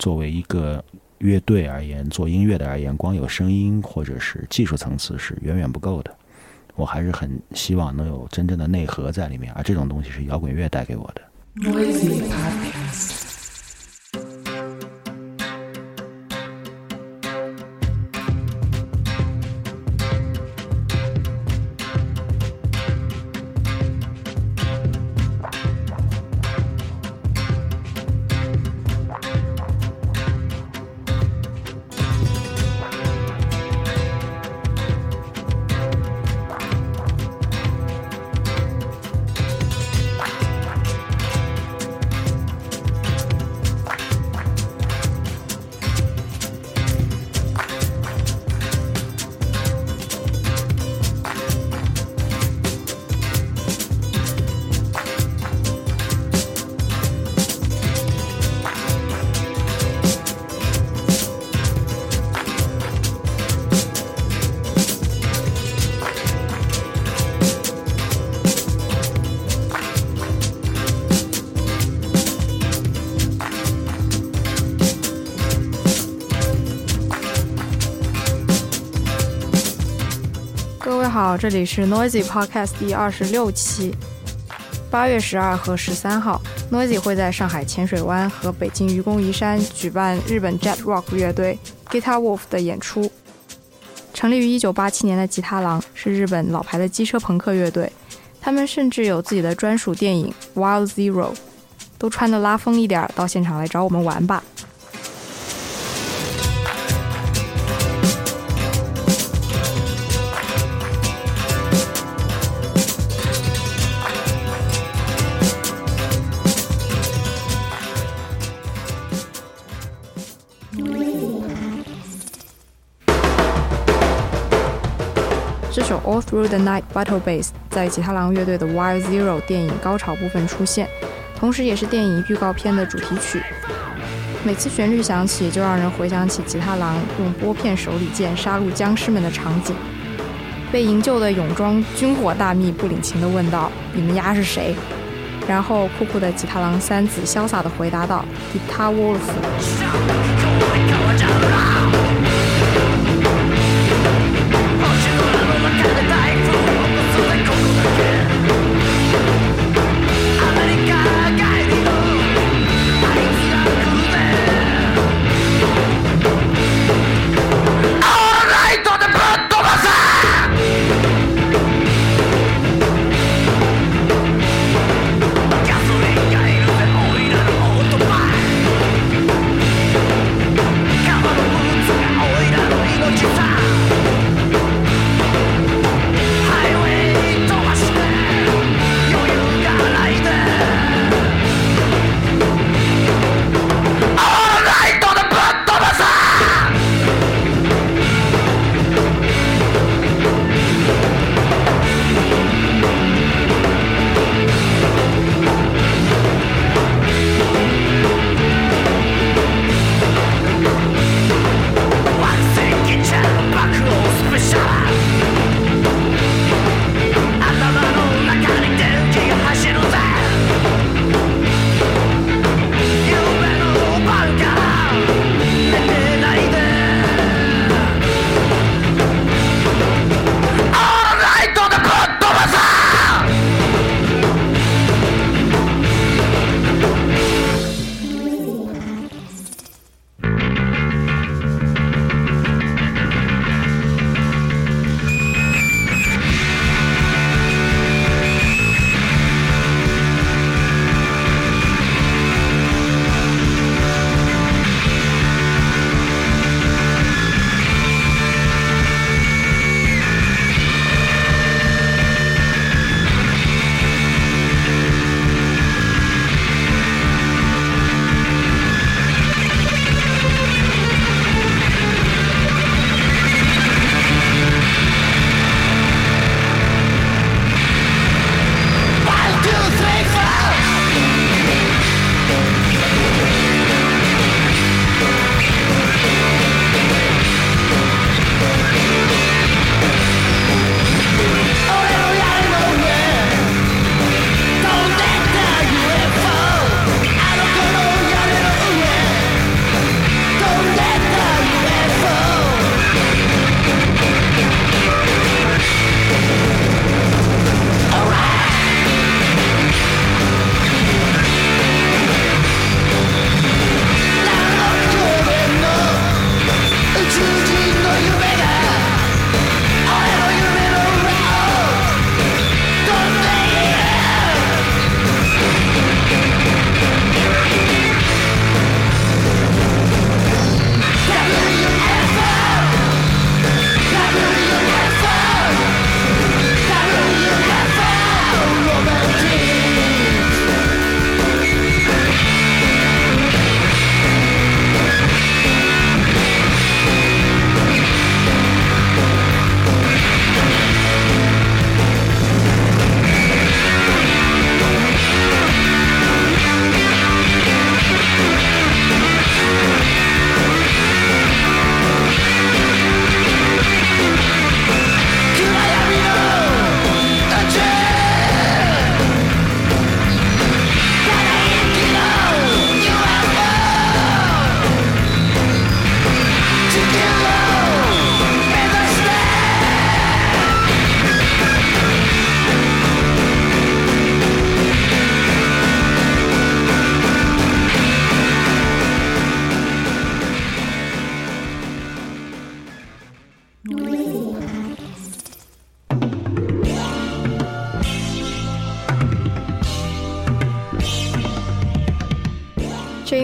作为一个乐队而言，做音乐的而言，光有声音或者是技术层次是远远不够的。我还是很希望能有真正的内核在里面，而这种东西是摇滚乐带给我的。里是 Noisy Podcast 第二十六期。八月十二和十三号，Noisy 会在上海浅水湾和北京愚公移山举办日本 Jet Rock 乐队 Guitar Wolf 的演出。成立于一九八七年的吉他狼是日本老牌的机车朋克乐队，他们甚至有自己的专属电影 Wild Zero，都穿的拉风一点，到现场来找我们玩吧。Through the Night Battle base，在吉他狼乐队的 Wild Zero 电影高潮部分出现，同时也是电影预告片的主题曲。每次旋律响起，就让人回想起吉他狼用拨片手里剑杀戮僵尸们的场景。被营救的泳装军火大秘不领情地问道：“你们丫是谁？”然后酷酷的吉他狼三子潇洒地回答道：“Guitar Wolf。”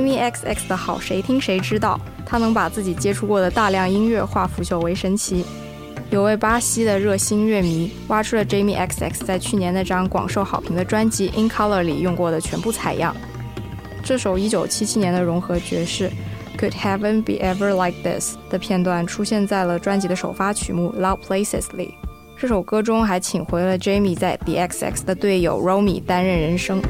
Jamie XX 的好谁听谁知道，他能把自己接触过的大量音乐化腐朽为神奇。有位巴西的热心乐迷挖出了 Jamie XX 在去年那张广受好评的专辑《In Color》里用过的全部采样。这首1977年的融合爵士《Could Heaven Be Ever Like This》的片段出现在了专辑的首发曲目《Loud Places》里。这首歌中还请回了 Jamie 在 Dxx 的队友 Romy 担任人声。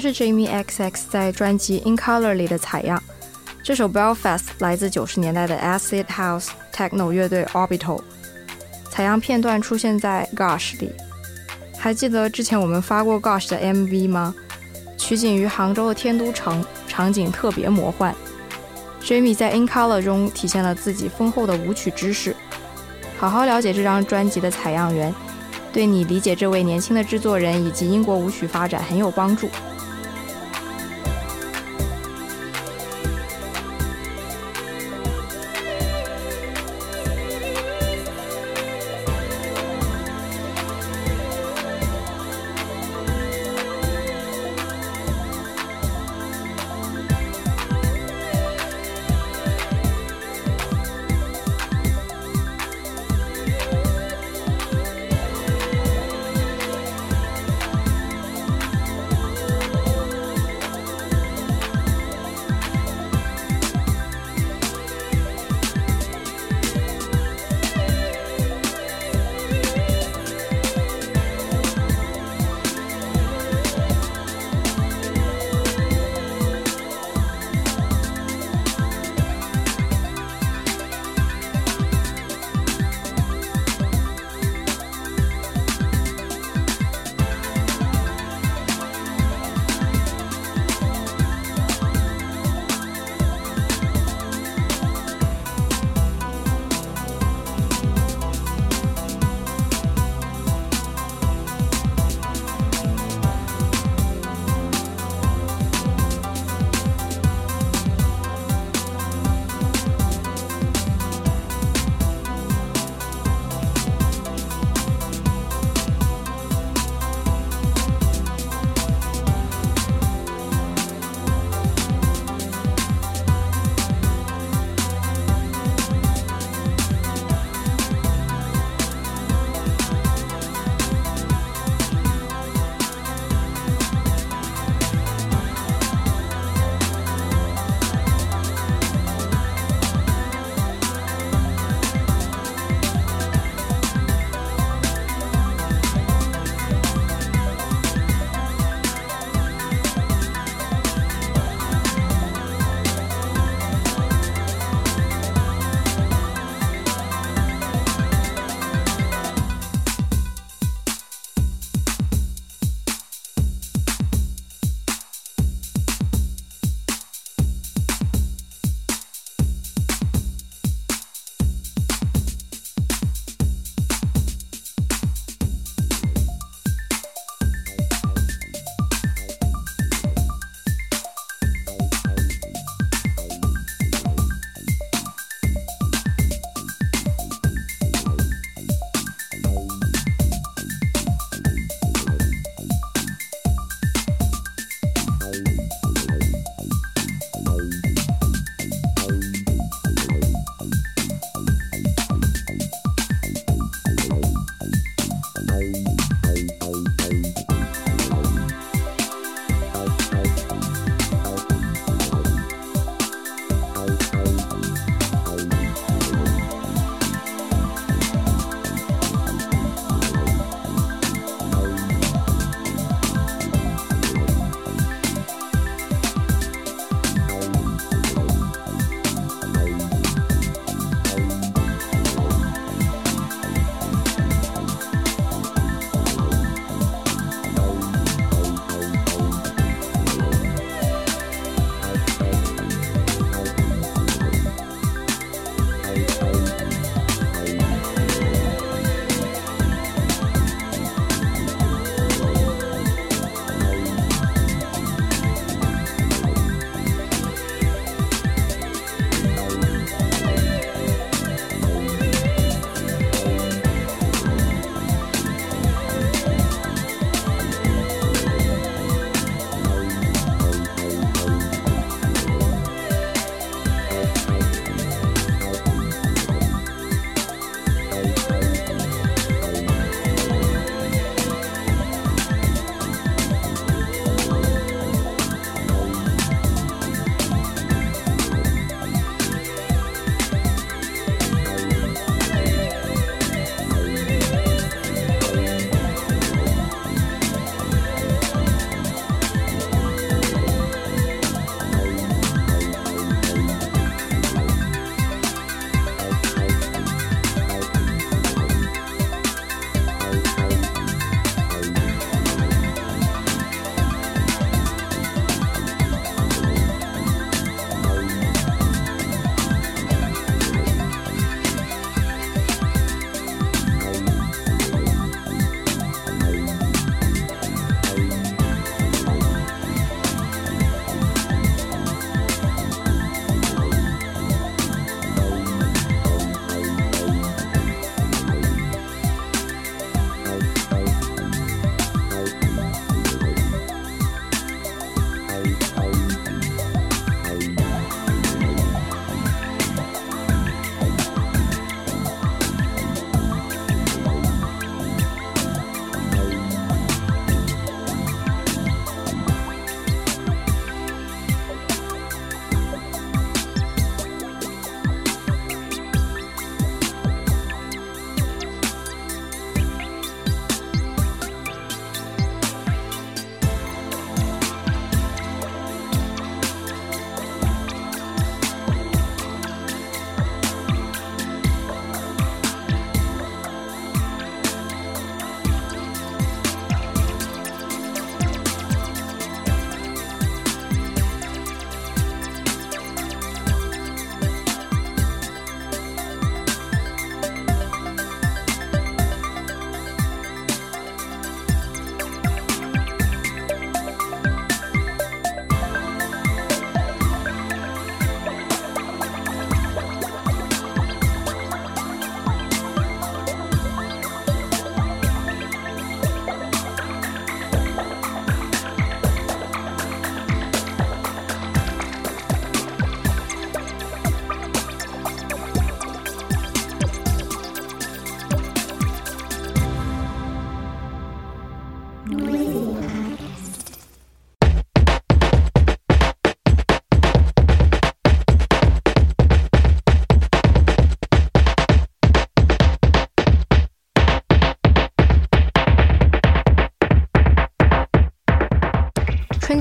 是 Jamie XX 在专辑《In Color》里的采样。这首《Belfast》来自九十年代的 Acid House Techno 乐队 Orbital，采样片段出现在《Gosh》里。还记得之前我们发过《Gosh》的 MV 吗？取景于杭州的天都城，场景特别魔幻。Jamie 在《In Color》中体现了自己丰厚的舞曲知识。好好了解这张专辑的采样员。对你理解这位年轻的制作人以及英国舞曲发展很有帮助。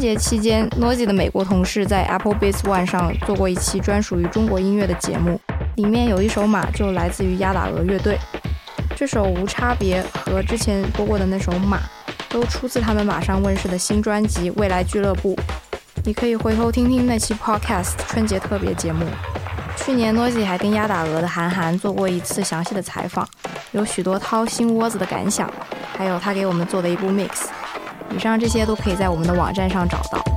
春节期间，Noisy 的美国同事在 Apple Beats One 上做过一期专属于中国音乐的节目，里面有一首马就来自于鸭打鹅乐队。这首无差别和之前播过的那首马，都出自他们马上问世的新专辑《未来俱乐部》。你可以回头听听那期 Podcast 春节特别节目。去年 Noisy 还跟鸭打鹅的韩寒做过一次详细的采访，有许多掏心窝子的感想，还有他给我们做的一部 Mix。以上这些都可以在我们的网站上找到。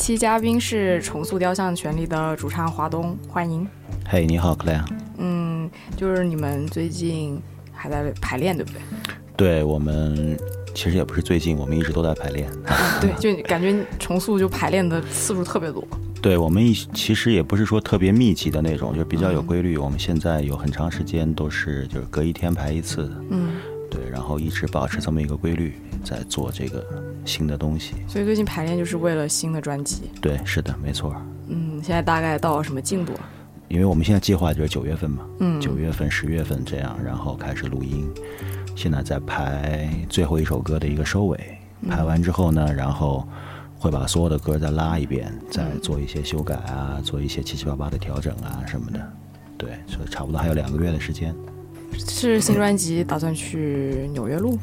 期嘉宾是重塑雕像权利的主唱华东，欢迎。嘿，你好，Clare。嗯，就是你们最近还在排练，对不对？对我们其实也不是最近，我们一直都在排练。对，就感觉重塑就排练的次数特别多。对我们一其实也不是说特别密集的那种，就比较有规律。我们现在有很长时间都是就是隔一天排一次。嗯。对，然后一直保持这么一个规律，在做这个。新的东西，所以最近排练就是为了新的专辑。对，是的，没错。嗯，现在大概到了什么进度？因为我们现在计划就是九月份嘛，嗯，九月份、十月份这样，然后开始录音。现在在排最后一首歌的一个收尾，排完之后呢，然后会把所有的歌再拉一遍，再做一些修改啊，做一些七七八八的调整啊什么的。对，所以差不多还有两个月的时间。是新专辑打算去纽约录？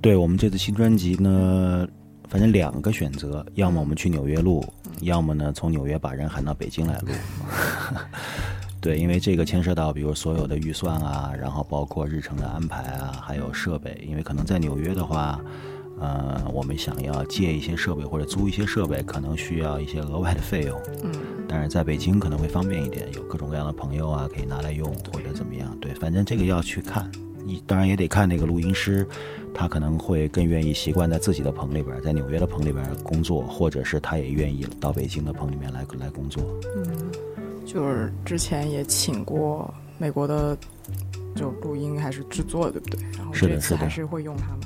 对我们这次新专辑呢，反正两个选择，要么我们去纽约录，要么呢从纽约把人喊到北京来录。对，因为这个牵涉到，比如所有的预算啊，然后包括日程的安排啊，还有设备。因为可能在纽约的话，呃，我们想要借一些设备或者租一些设备，可能需要一些额外的费用。嗯，但是在北京可能会方便一点，有各种各样的朋友啊，可以拿来用或者怎么样。对，反正这个要去看，你当然也得看那个录音师，他可能会更愿意习惯在自己的棚里边，在纽约的棚里边工作，或者是他也愿意到北京的棚里面来来工作。嗯，就是之前也请过美国的，就录音还是制作，对不对？然后是的是的这次还是会用他们。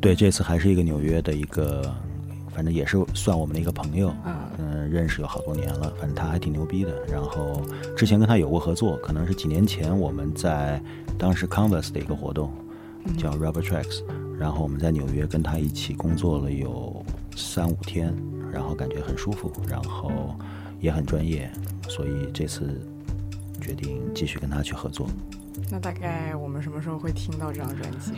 对，这次还是一个纽约的一个，反正也是算我们的一个朋友，嗯嗯，认识有好多年了，反正他还挺牛逼的。然后之前跟他有过合作，可能是几年前我们在当时 Converse 的一个活动，叫 Rubber Tracks，然后我们在纽约跟他一起工作了有三五天，然后感觉很舒服，然后也很专业，所以这次决定继续跟他去合作。那大概我们什么时候会听到这张专辑？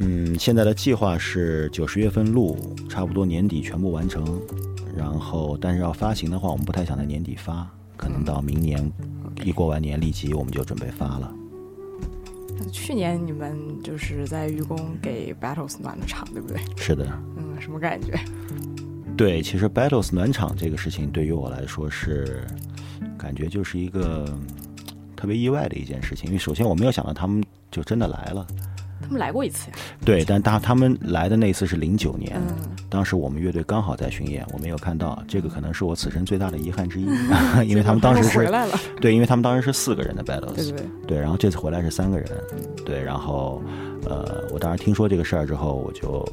嗯，现在的计划是九十月份录，差不多年底全部完成。然后，但是要发行的话，我们不太想在年底发，可能到明年一过完年立即我们就准备发了。去年你们就是在愚公给 Battles 暖的场，对不对？是的，嗯，什么感觉？对，其实 Battles 暖场这个事情对于我来说是感觉就是一个特别意外的一件事情，因为首先我没有想到他们就真的来了。他们来过一次呀。对，但他他们来的那次是零九年，嗯。当时我们乐队刚好在巡演，我没有看到，这个可能是我此生最大的遗憾之一，因为他们当时是回来了，对，因为他们当时是四个人的 battles，对对对，对，然后这次回来是三个人，对，然后呃，我当时听说这个事儿之后，我就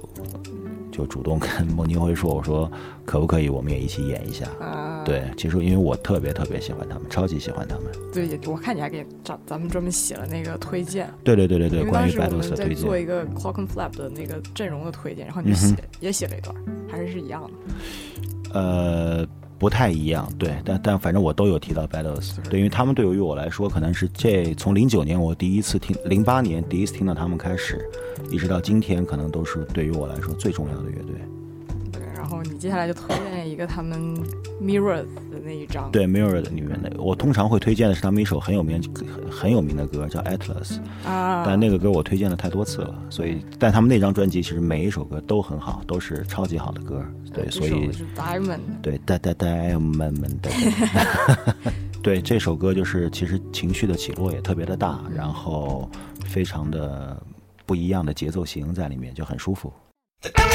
就主动跟孟京辉说，我说可不可以我们也一起演一下？啊，对，其实因为我特别特别喜欢他们，超级喜欢他们。对，我看你还给咱咱们专门写了那个推荐，对对对对对，关于当时我 battles 们在的推荐，做一个 Clock and Flap 的那个阵容的推荐，然后你就写、也写了一段，还是是一样的。呃，不太一样，对，但但反正我都有提到 battles，对，因为他们对于我来说，可能是这从零九年我第一次听，零八年第一次听到他们开始，一直到今天，可能都是对于我来说最重要的乐队。对，然后你接下来就推荐一个他们 Mirror 的那一张，对 Mirror 的里面的，我通常会推荐的是他们一首很有名很很有名的歌，叫 Atlas。啊，但那个歌我推荐了太多次了，所以但他们那张专辑其实每一首歌都很好，都是超级好的歌。对，所以 Diamond，对哒哒哒们们的，对这首歌就是其实情绪的起落也特别的大，然后非常的不一样的节奏型在里面，就很舒服。The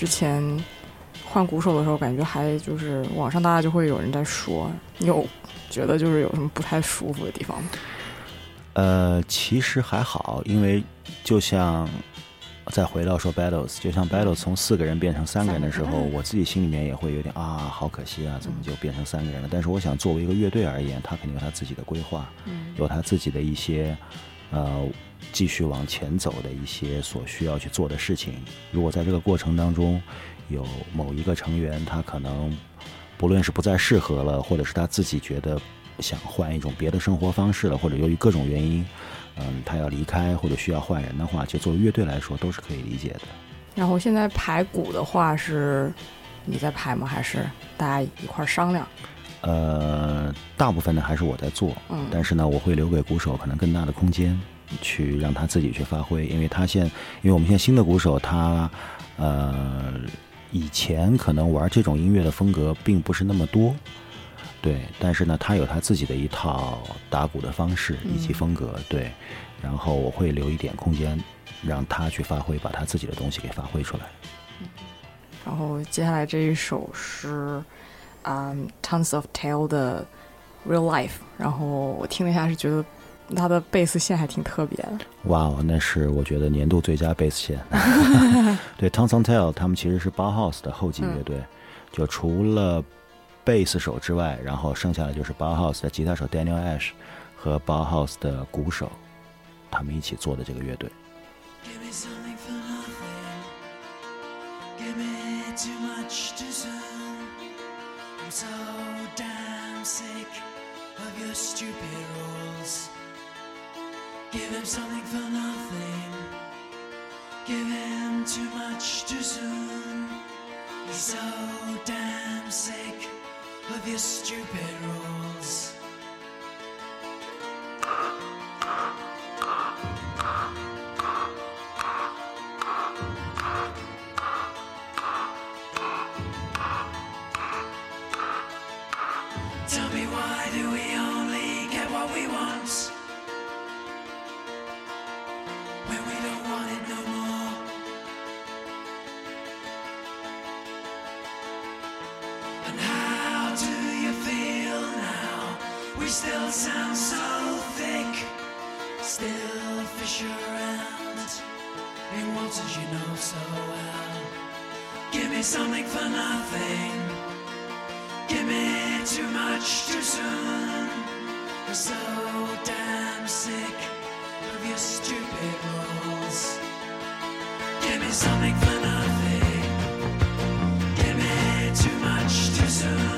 之前换鼓手的时候，感觉还就是网上大家就会有人在说，你有觉得就是有什么不太舒服的地方吗？呃，其实还好，因为就像再回到说 battles，就像 battles 从四个人变成三个人的时候，我自己心里面也会有点啊，好可惜啊，怎么就变成三个人了？但是我想，作为一个乐队而言，他肯定有他自己的规划，有他自己的一些呃继续往前走的一些所需要去做的事情。如果在这个过程当中有某一个成员，他可能不论是不再适合了，或者是他自己觉得。想换一种别的生活方式了，或者由于各种原因，嗯，他要离开或者需要换人的话，就作为乐队来说都是可以理解的。然后现在排鼓的话，是你在排吗？还是大家一块商量？呃，大部分呢还是我在做，嗯，但是呢，我会留给鼓手可能更大的空间，去让他自己去发挥，因为他现，因为我们现在新的鼓手他，呃，以前可能玩这种音乐的风格并不是那么多。对，但是呢，他有他自己的一套打鼓的方式以及风格，对。然后我会留一点空间，让他去发挥，把他自己的东西给发挥出来。然后接下来这一首是啊，Tons of Tail 的 Real Life。然后我听了一下，是觉得他的贝斯线还挺特别的。哇哦，那是我觉得年度最佳贝斯线。对，Tonsontail，他们其实是 Bauhaus 的后继乐队，就除了。贝斯手之外，然后剩下的就是 Bauhaus 的吉他手 Daniel Ash 和 Bauhaus 的鼓手，他们一起做的这个乐队。Give him something for nothing. Give him too much too soon. He's so damn sick of your stupid rules. Fish around in waters you know so well. Give me something for nothing. Give me too much too soon. I'm so damn sick of your stupid rules. Give me something for nothing. Give me too much too soon.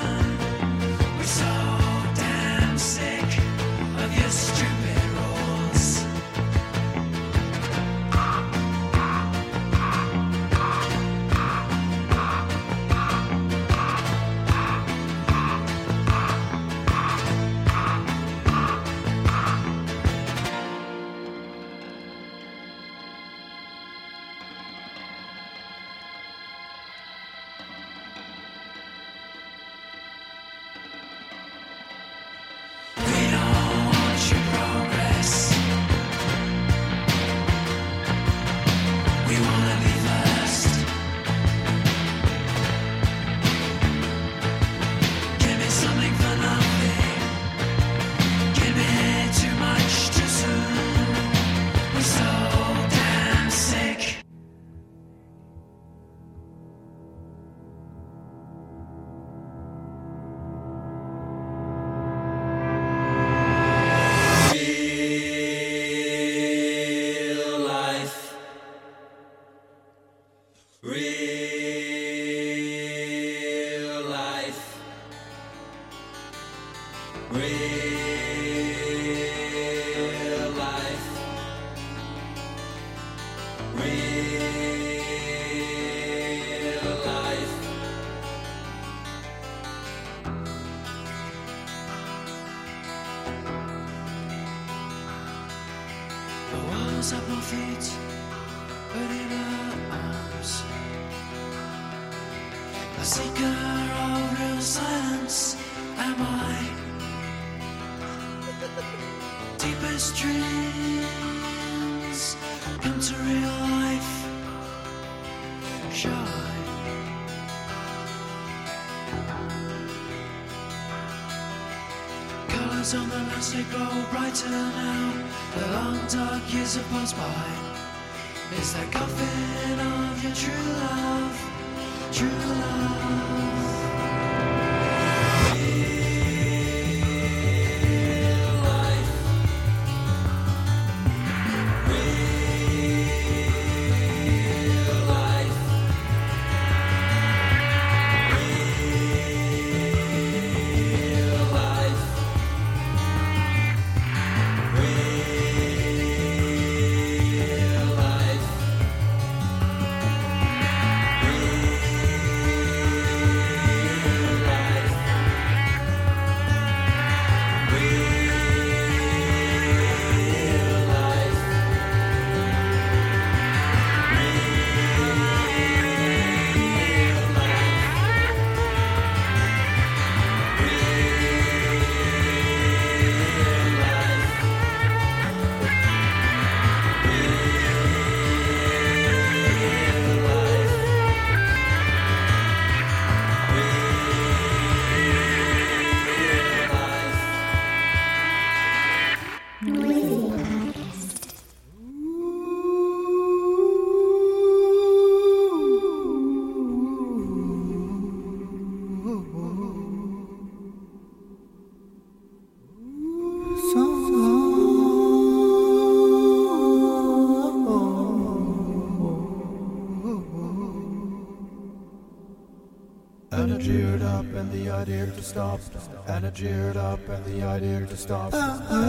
to stop. And it jeered up and the idea to stop. Uh, uh,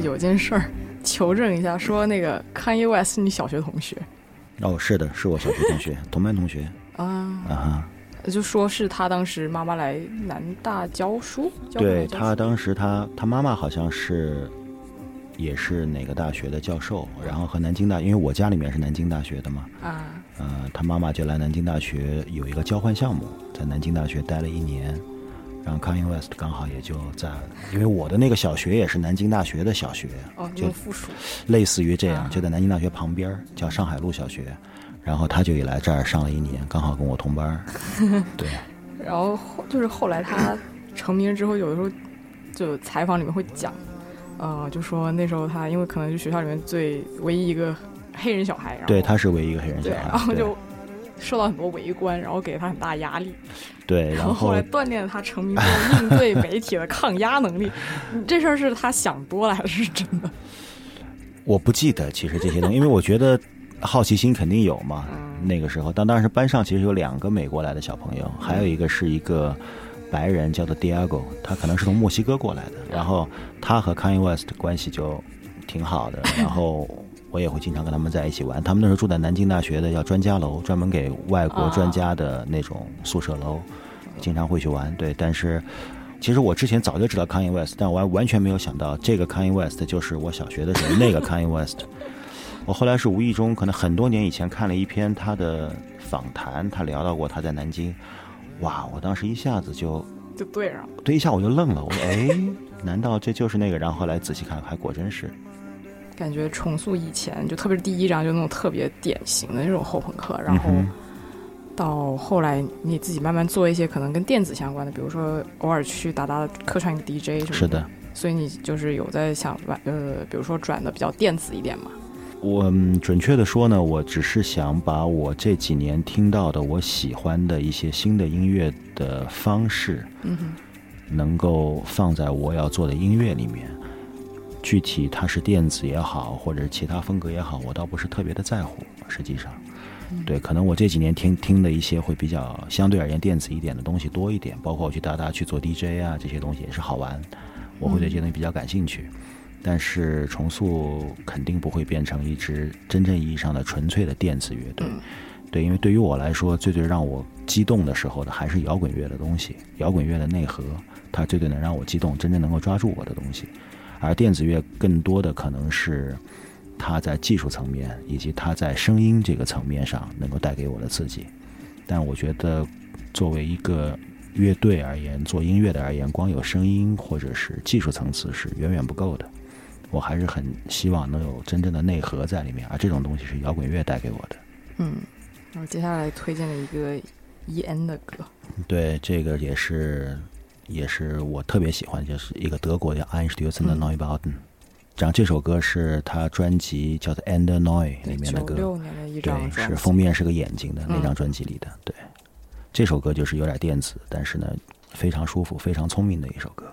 有件事儿，求证一下，说那个 Kanye West 是你小学同学。哦，是的，是我小学同学，同班同学啊，啊哈。就说是他当时妈妈来南大教书，教对他当时他他妈妈好像是也是哪个大学的教授，然后和南京大，因为我家里面是南京大学的嘛，啊，呃，他妈妈就来南京大学有一个交换项目，在南京大学待了一年，然后 Kanye West 刚好也就在，因为我的那个小学也是南京大学的小学，哦，就用附属，类似于这样，啊就在南京大学旁边，叫上海路小学，然后他就也来这儿上了一年，刚好跟我同班，对，然后后就是后来他成名之后，有的时候就采访里面会讲，呃，就说那时候他因为可能是学校里面最唯一一个黑人小孩，然后对，他是唯一一个黑人小，孩，然后就受到很多围观，然后给他很大压力，对，然然后后后来锻炼了他成名之后应对媒体的抗压能力。这事儿是他想多了还是真的？我不记得其实这些东西，因为我觉得好奇心肯定有嘛。嗯那个时候，但当时班上其实有两个美国来的小朋友，还有一个是一个白人叫做 Diego，他可能是从墨西哥过来的。然后他和 Kanye West 关系就挺好的，然后我也会经常跟他们在一起玩。他们那时候住在南京大学的叫专家楼，专门给外国专家的那种宿舍楼，经常会去玩。对，但是。其实我之前早就知道 Kanye West，但我还完全没有想到这个 Kanye West 就是我小学的时候那个 Kanye West。我后来是无意中，可能很多年以前看了一篇他的访谈，他聊到过他在南京。哇，我当时一下子就就对上了。对一下我就愣了，我说哎，难道这就是那个？然后后来仔细看，还果真是。感觉重塑以前，就特别是第一章就那种特别典型的那种后朋克，然后到后来你自己慢慢做一些可能跟电子相关的，比如说偶尔去打打客串一个 DJ 什么的是的，所以你就是有在想把呃，比如说转的比较电子一点嘛。我嗯准确的说呢，我只是想把我这几年听到的我喜欢的一些新的音乐的方式，嗯哼，能够放在我要做的音乐里面。具体它是电子也好，或者是其他风格也好，我倒不是特别的在乎。实际上，对，可能我这几年听听的一些会比较相对而言电子一点的东西多一点，包括我去达达去做 DJ 啊，这些东西也是好玩，我会对这些东西比较感兴趣。但是重塑肯定不会变成一支真正意义上的纯粹的电子乐队。对，因为对于我来说，最最让我激动的时候的还是摇滚乐的东西，摇滚乐的内核，它最最能让我激动，真正能够抓住我的东西。而电子乐更多的可能是它在技术层面以及它在声音这个层面上能够带给我的刺激。但我觉得，作为一个乐队而言，做音乐的而言，光有声音或者是技术层次是远远不够的。我还是很希望能有真正的内核在里面，而这种东西是摇滚乐带给我的。嗯，然后接下来推荐了一个 E.N 的歌，对，这个也是也是我特别喜欢，就是一个德国叫 Neubauten。然后这首歌是他专辑叫做《End Noise》里面的歌，九六年的一张对，是封面是个眼睛的那张专辑里的。对，这首歌就是有点电子，但是呢非常舒服、非常聪明的一首歌。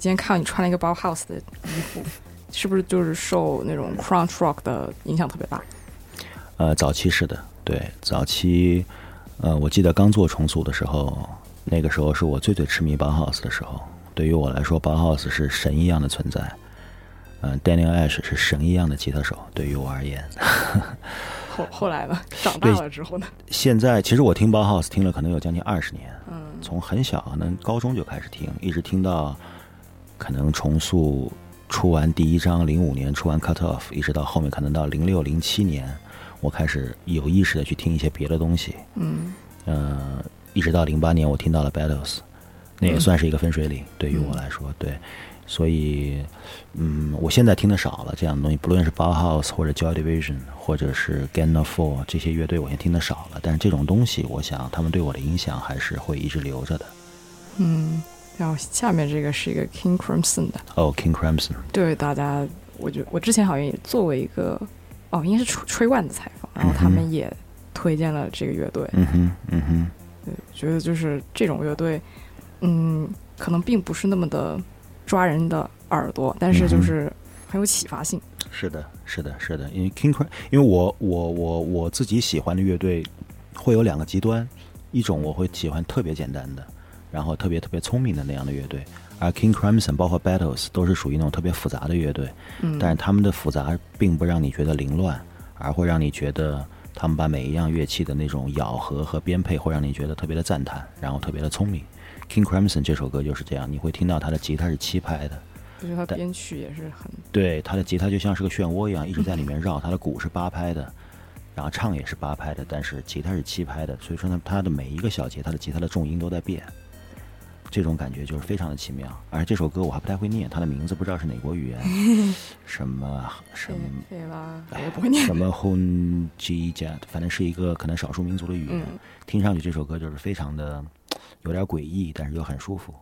今天看到你穿了一个 Bauhaus 的衣服，是不是就是受那种 crunch rock 的影响特别大？呃，早期是的，对，早期，呃，我记得刚做重塑的时候，那个时候是我最最痴迷 Bauhaus 的时候。对于我来说，Bauhaus 是神一样的存在。嗯、d a n i e l Ash 是神一样的吉他手，对于我而言。后后来呢？长大了之后呢？现在其实我听 Bauhaus 听了可能有将近二十年，嗯从很小可能高中就开始听，一直听到可能重塑出完第一章，零五年出完 Cut Off，一直到后面可能到零六零七年，我开始有意识的去听一些别的东西。嗯。呃，一直到零八年我听到了 Battles，那也算是一个分水岭，对于我来说，对，所以，嗯，我现在听的少了这样的东西，不论是 Bauhaus 或者 Joy Division 或者是 Ganna Four 这些乐队，我现在听的少了，但是这种东西，我想他们对我的影响还是会一直留着的。嗯，然后下面这个是一个 King Crimson 的，哦、k i n g Crimson，对大家，我觉我之前好像也做过一个，哦，应该是吹吹万的采访，然后他们也推荐了这个乐队，嗯哼，嗯哼，对，觉得就是这种乐队，嗯，可能并不是那么的抓人的耳朵，但是就是很有启发性。是的，是的，是的，因为 King Crimson，因为我我我我自己喜欢的乐队会有两个极端，一种我会喜欢特别简单的，然后特别特别聪明的那样的乐队，而 King Crimson 包括 Battles 都是属于那种特别复杂的乐队，嗯，但是他们的复杂并不让你觉得凌乱，而会让你觉得他们把每一样乐器的那种咬合和编配会让你觉得特别的赞叹，然后特别的聪明。King Crimson 这首歌就是这样，你会听到他的吉他是七拍的，就是他但编曲也是很，对，他的吉他就像是个漩涡一样，一直在里面绕。他的鼓是八拍的，然后唱也是八拍的，但是吉他是七拍的，所以说呢，他的每一个小节，他的吉他的重音都在变。这种感觉就是非常的奇妙。而这首歌我还不太会念，它的名字不知道是哪国语言，什么什么对吧，我也不会念。什么 Hun Ji 加，反正是一个可能少数民族的语言。嗯听上去这首歌就是非常的有点诡异，但是又很舒服。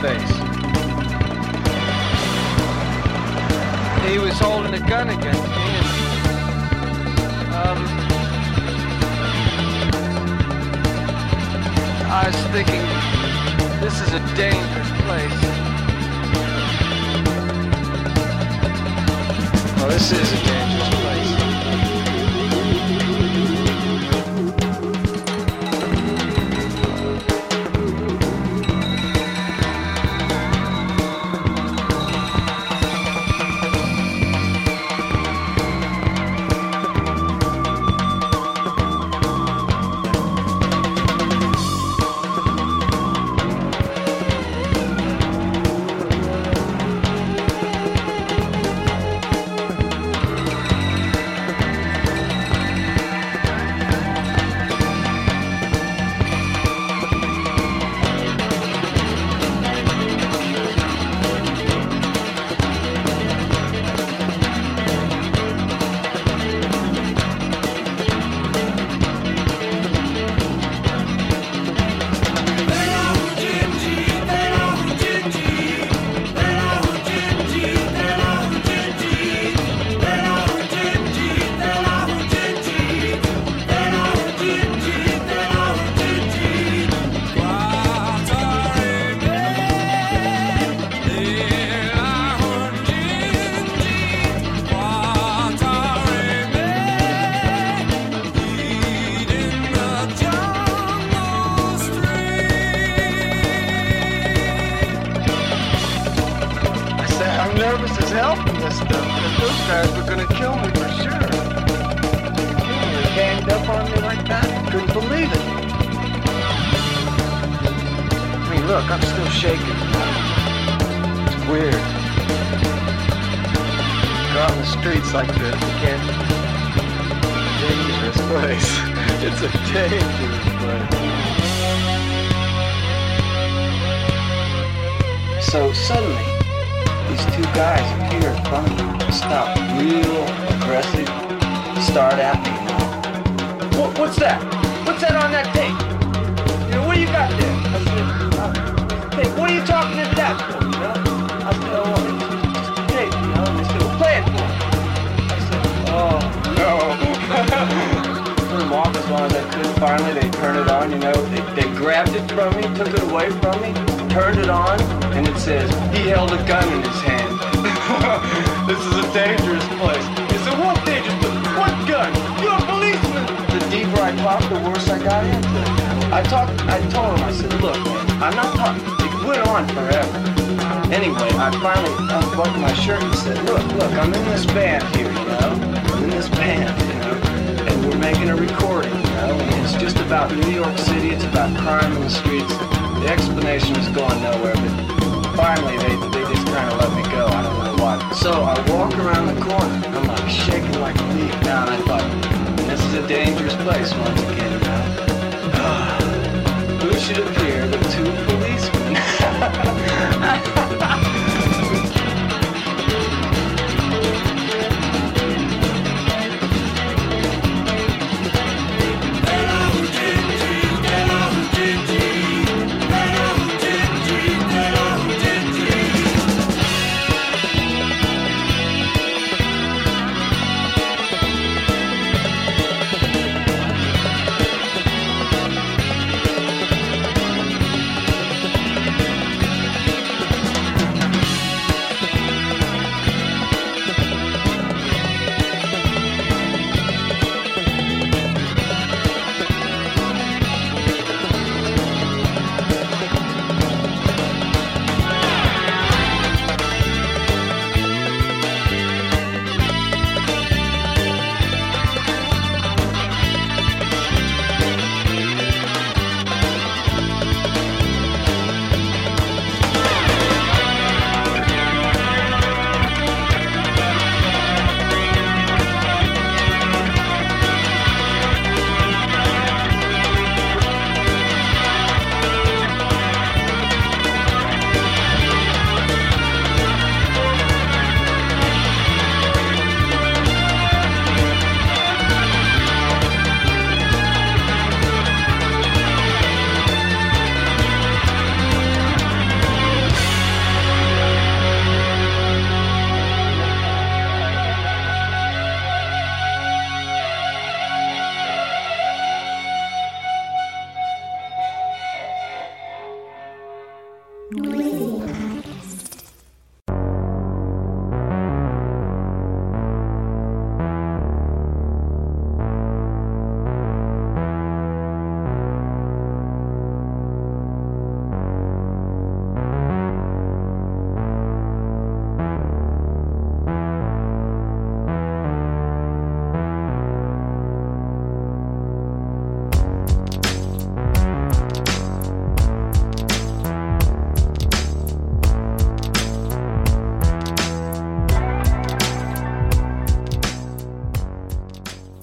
Face. He was holding a gun against me. Um, I was thinking, this is a dangerous place. Well, this is a dangerous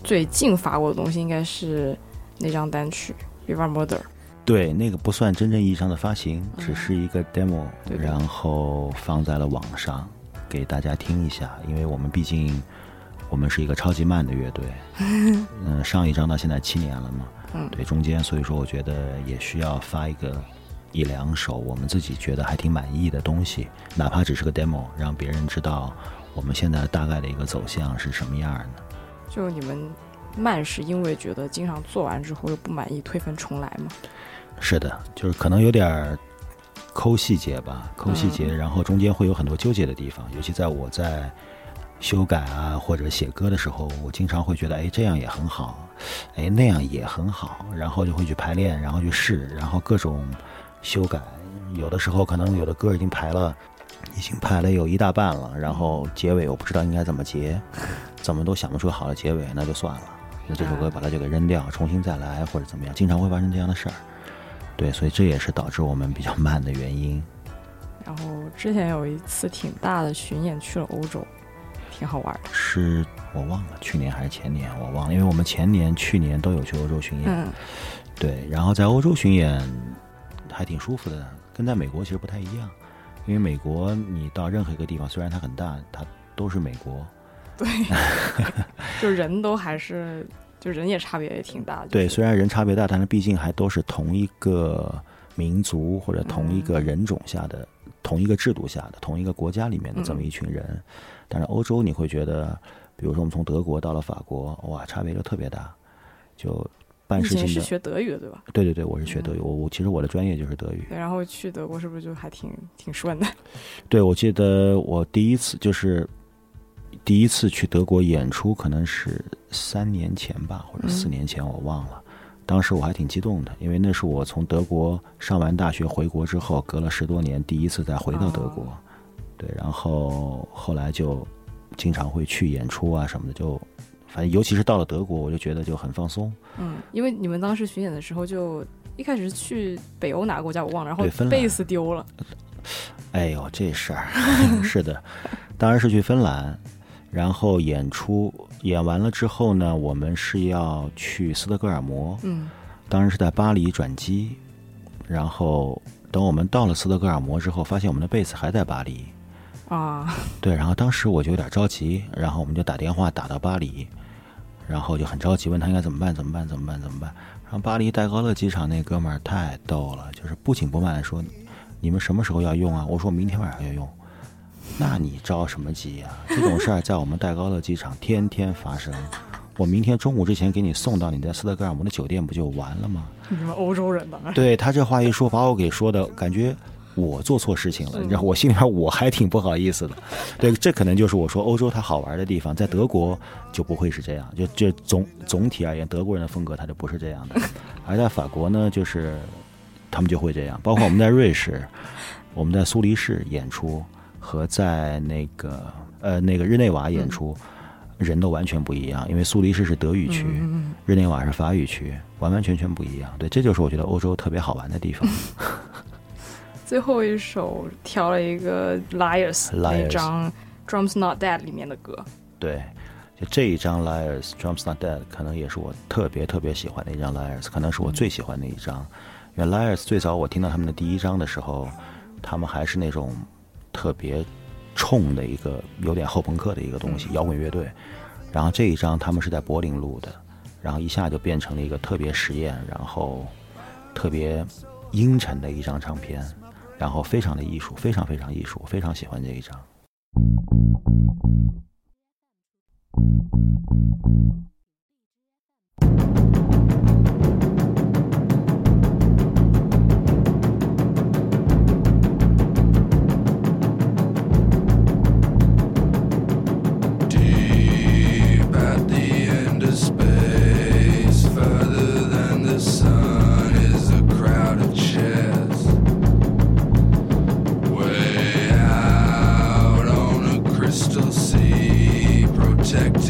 最近发过的东西应该是那张单曲《River Murder》。对，那个不算真正意义上的发行，只是一个 demo，对对然后放在了网上给大家听一下。因为我们毕竟我们是一个超级慢的乐队，嗯，上一张到现在七年了嘛，嗯对，中间所以说我觉得也需要发一个一两首我们自己觉得还挺满意的东西，哪怕只是个 demo，让别人知道我们现在大概的一个走向是什么样的。就是你们慢是因为觉得经常做完之后又不满意，推翻重来吗？是的，就是可能有点儿抠细节吧，抠细节，然后中间会有很多纠结的地方，尤其在我在修改啊或者写歌的时候，我经常会觉得，哎，这样也很好，哎，那样也很好，然后就会去排练，然后去试，然后各种修改，有的时候可能有的歌已经排了已经拍了有一大半了，然后结尾我不知道应该怎么结，怎么都想不出好的结尾，那就算了，那这首歌把它就给扔掉，重新再来或者怎么样，经常会发生这样的事儿。对，所以这也是导致我们比较慢的原因。然后之前有一次挺大的巡演去了欧洲，挺好玩的。是我忘了去年还是前年，我忘了，因为我们前年、去年都有去欧洲巡演。嗯，对，然后在欧洲巡演还挺舒服的，跟在美国其实不太一样，因为美国你到任何一个地方，虽然它很大，它都是美国。对，就人都还是，就人也差别也挺大的。对，就是虽然人差别大，但是毕竟还都是同一个民族或者同一个人种下的、同一个制度下的、同一个国家里面的这么一群人。但是欧洲你会觉得，比如说我们从德国到了法国，哇，差别就特别大，就办事情的。是学德语的对吧？对对对，我是学德语，我我其实我的专业就是德语。对，然后去德国是不是就还挺挺顺的？对，我记得我第一次就是第一次去德国演出，可能是三年前吧，或者四嗯年前，我忘了。当时我还挺激动的，因为那是我从德国上完大学回国之后，隔了十多年第一次再回到德国。哦对，然后后来就经常会去演出啊什么的，就反正尤其是到了德国，我就觉得就很放松。嗯，因为你们当时巡演的时候就。一开始是去北欧哪个国家我忘了，然后贝斯丢了，哎呦，这事儿 是的，当然是去芬兰，然后演出演完了之后呢，我们是要去斯德哥尔摩，嗯。当然是在巴黎转机，然后等我们到了斯德哥尔摩之后，发现我们的贝斯还在巴黎，啊，对，然后当时我就有点着急，然后我们就打电话打到巴黎，然后就很着急，问他应该怎么办，怎么办，怎么办，怎么办。然后巴黎戴高乐机场那哥们儿太逗了，就是不紧不慢的说：“你们什么时候要用啊？”我说：“明天晚上要用。”那你着什么急呀、这种事儿在我们戴高乐机场天天发生。我明天中午之前给你送到你在斯德哥尔摩的酒店，不就完了吗？你们欧洲人吧对他这话一说，把我给说的感觉我做错事情了，你知道，我心里边我还挺不好意思的。对，这可能就是我说欧洲它好玩的地方，在德国就不会是这样，就就总总体而言，德国人的风格他就不是这样的，而在法国呢，就是他们就会这样，包括我们在瑞士，我们在苏黎世演出和在那个呃那个日内瓦演出。人都完全不一样，因为苏黎世是德语区，嗯日内瓦是法语区，完完全全不一样。对，这就是我觉得欧洲特别好玩的地方。最后一首挑了一个 Liars 那 Liars 张 Drums Not Dead 里面的歌，对，就这一张 Liars Drums Not Dead 可能也是我特别特别喜欢的一张 Liars，可能是我最喜欢的一张。因为 Liars 最早我听到他们的第一张的时候，他们还是那种特别冲的一个有点后朋克的一个东西，摇滚乐队。然后这一张他们是在柏林录的，然后一下就变成了一个特别实验，然后特别阴沉的一张唱片，然后非常的艺术，非常非常艺术，我非常喜欢这一张。contact.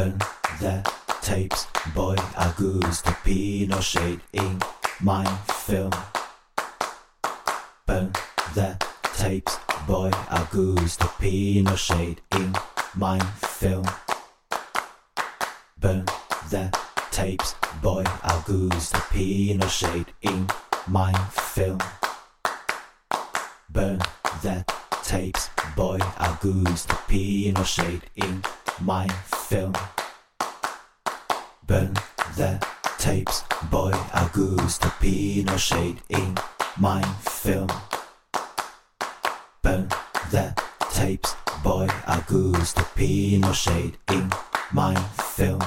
Burn the tapes, boy, Augusto Pinochet in my film. Burn the tapes, boy, Augusto Pinochet in my film. Burn the tapes, boy, Augusto Pinochet in my film. Burn the tapes, boy, Augusto Pinochet in my film. Burn the tapes, boy Augusto Pinochet in my film. Burn the tapes, boy Augusto Pinochet in my film.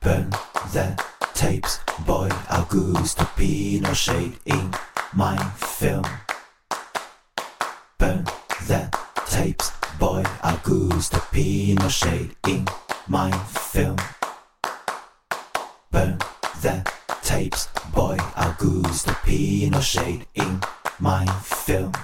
Burn the tapes, boy Augusto Pinochet in my film. Burn the tapes, Who's the Pinochet in my film? Burn the tapes, boy. I'll goose the Pinochet in my film.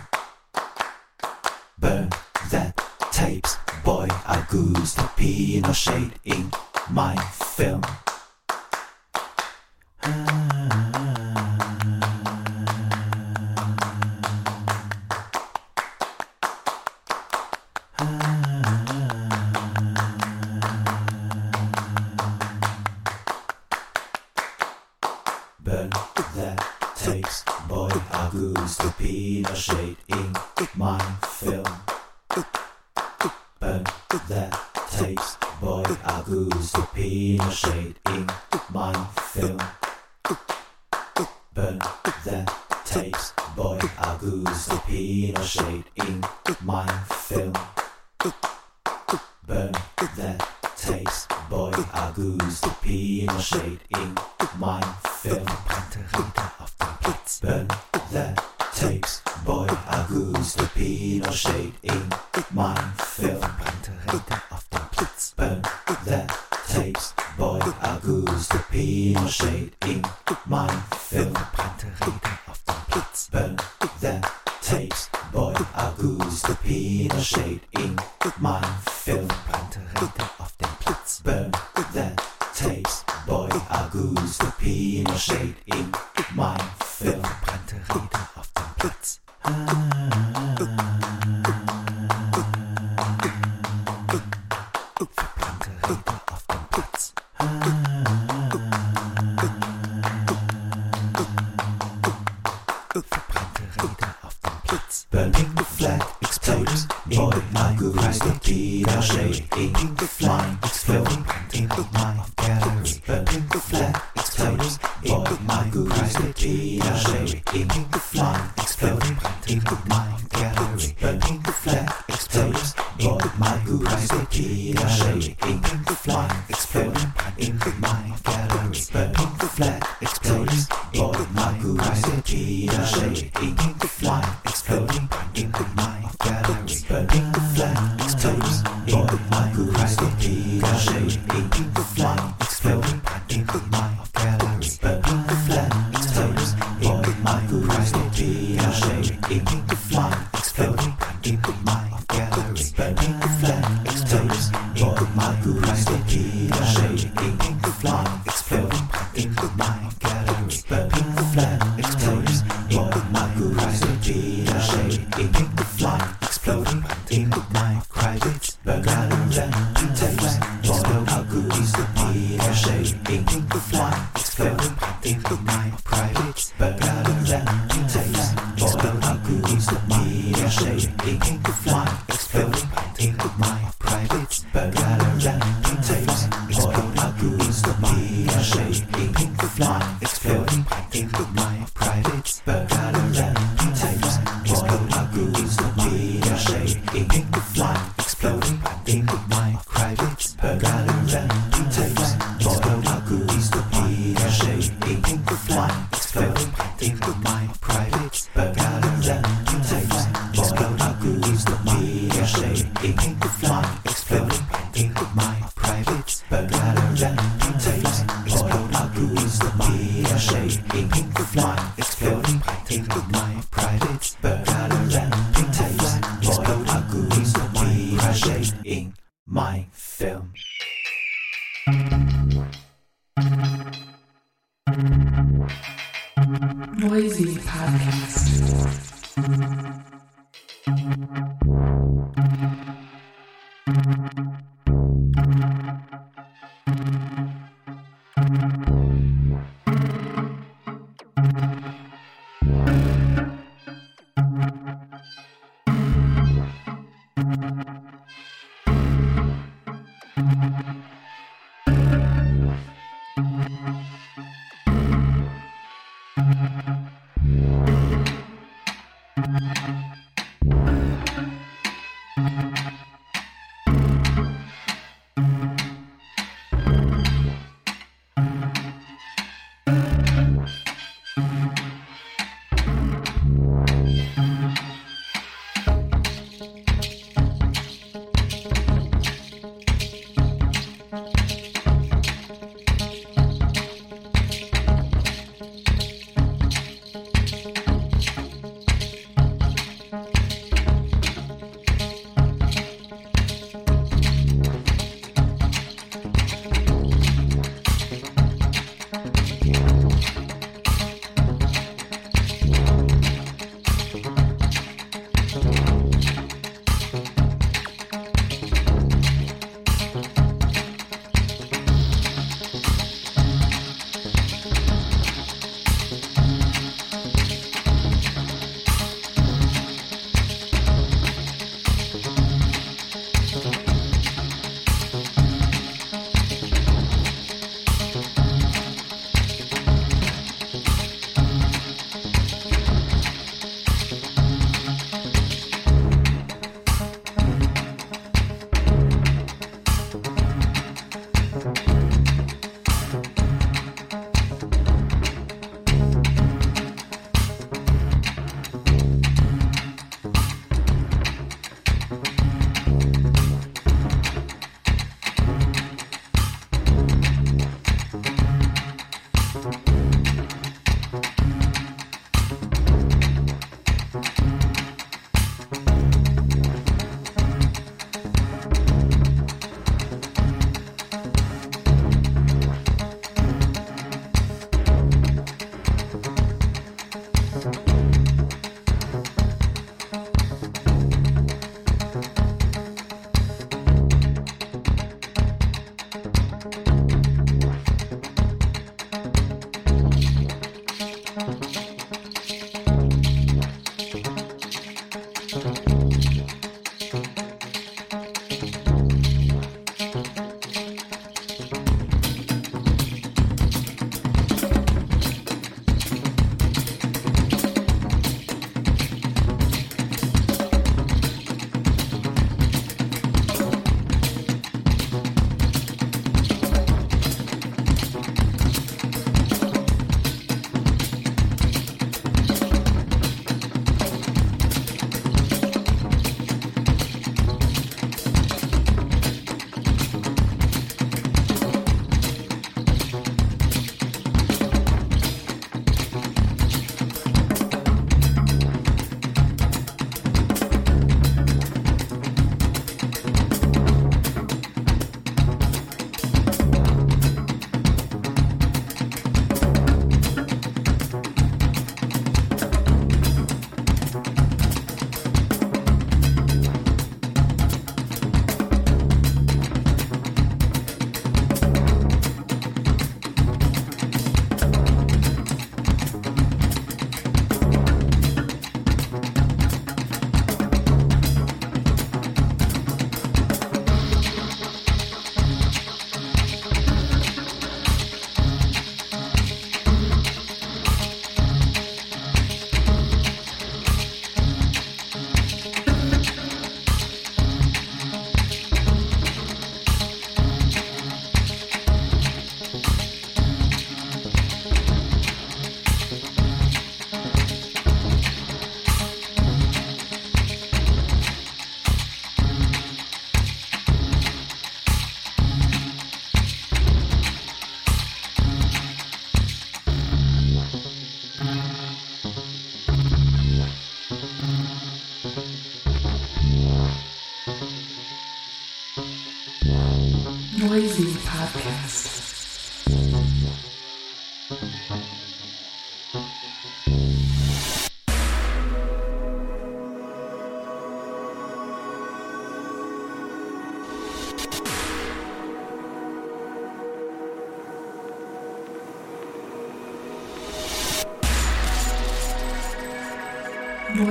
Shade in my Film. Verbrannte Räder auf dem Platz. Burn the tapes, boy, I goose the Peter Shade in my. Film.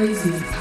crazy.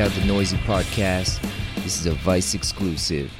Out the Noisy Podcast. This is a Vice exclusive.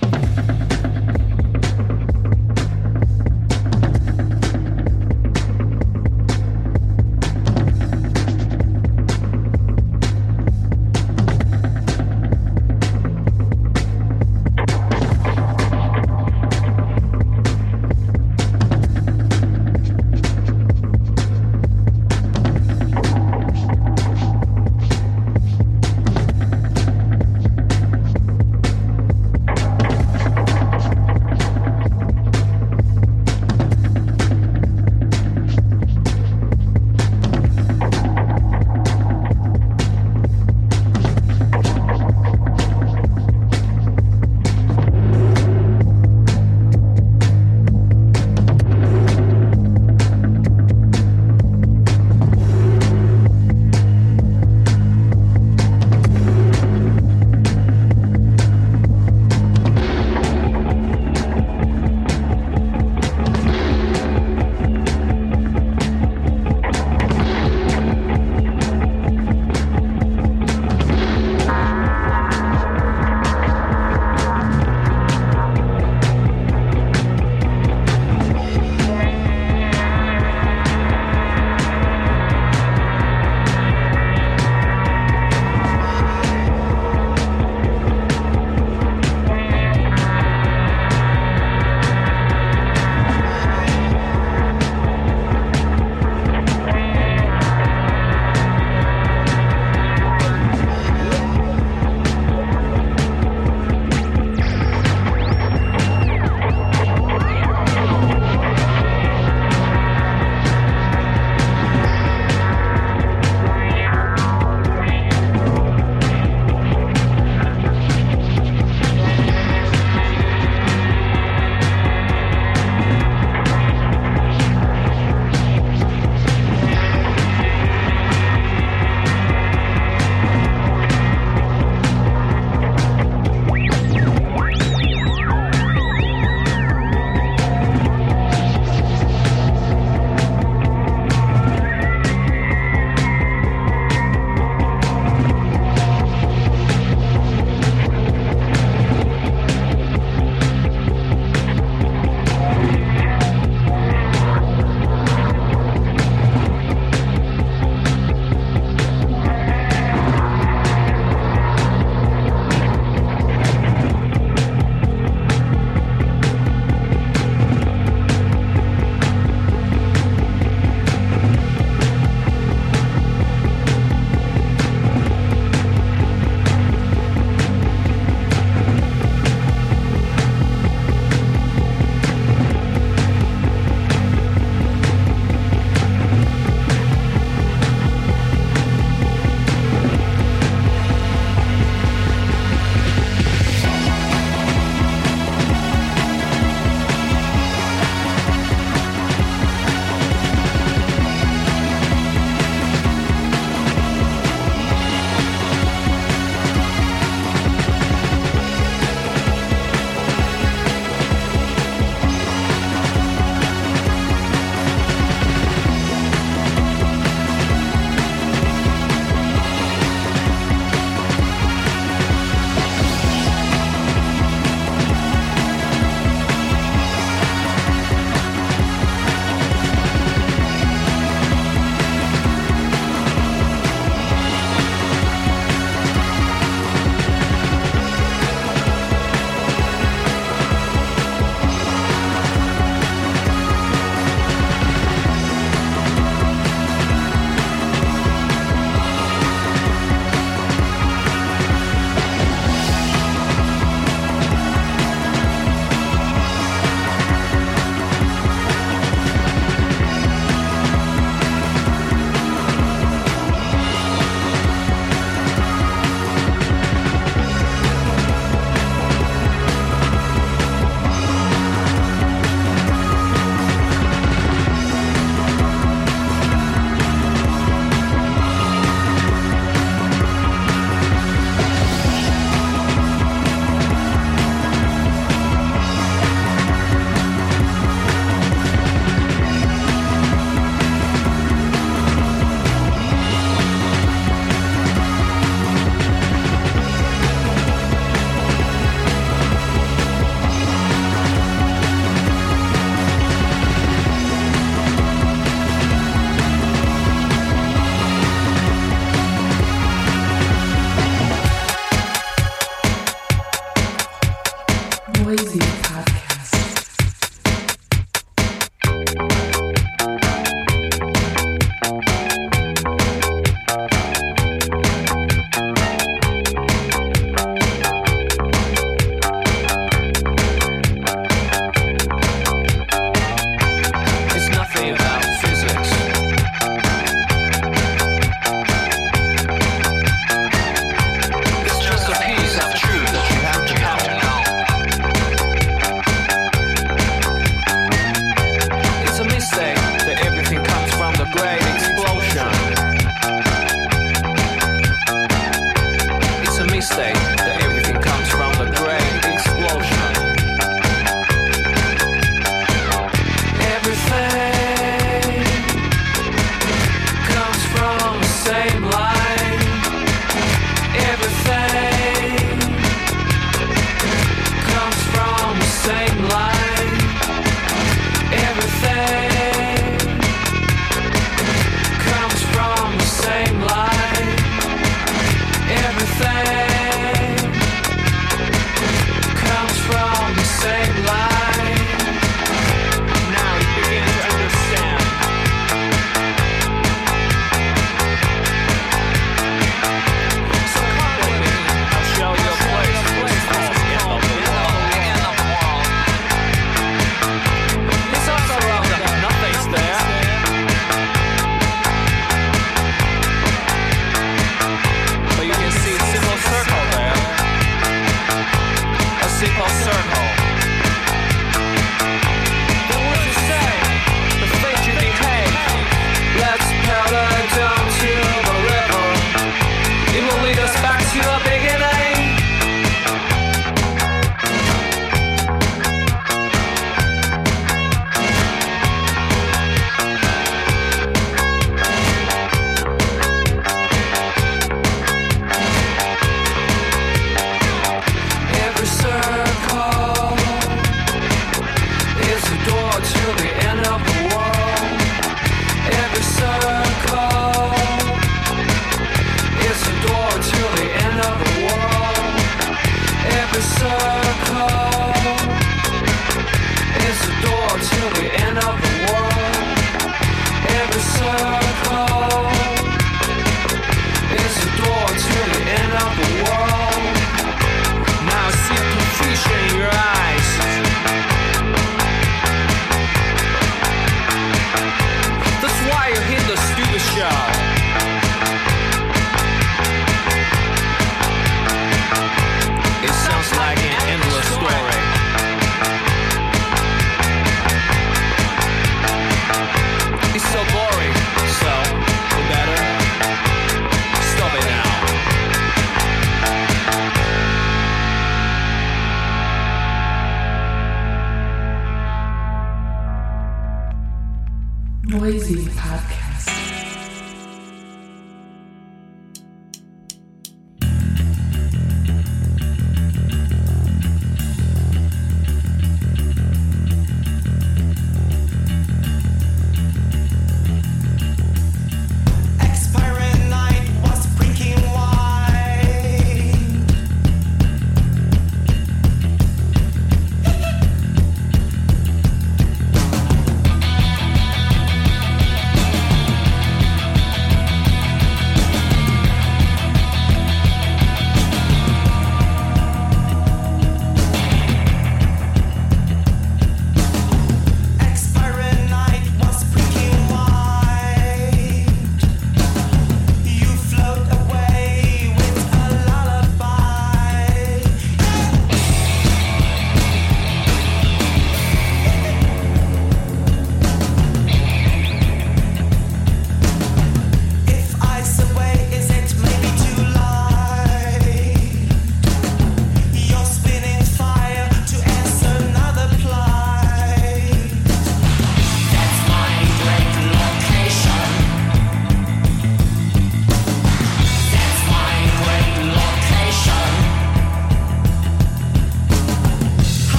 对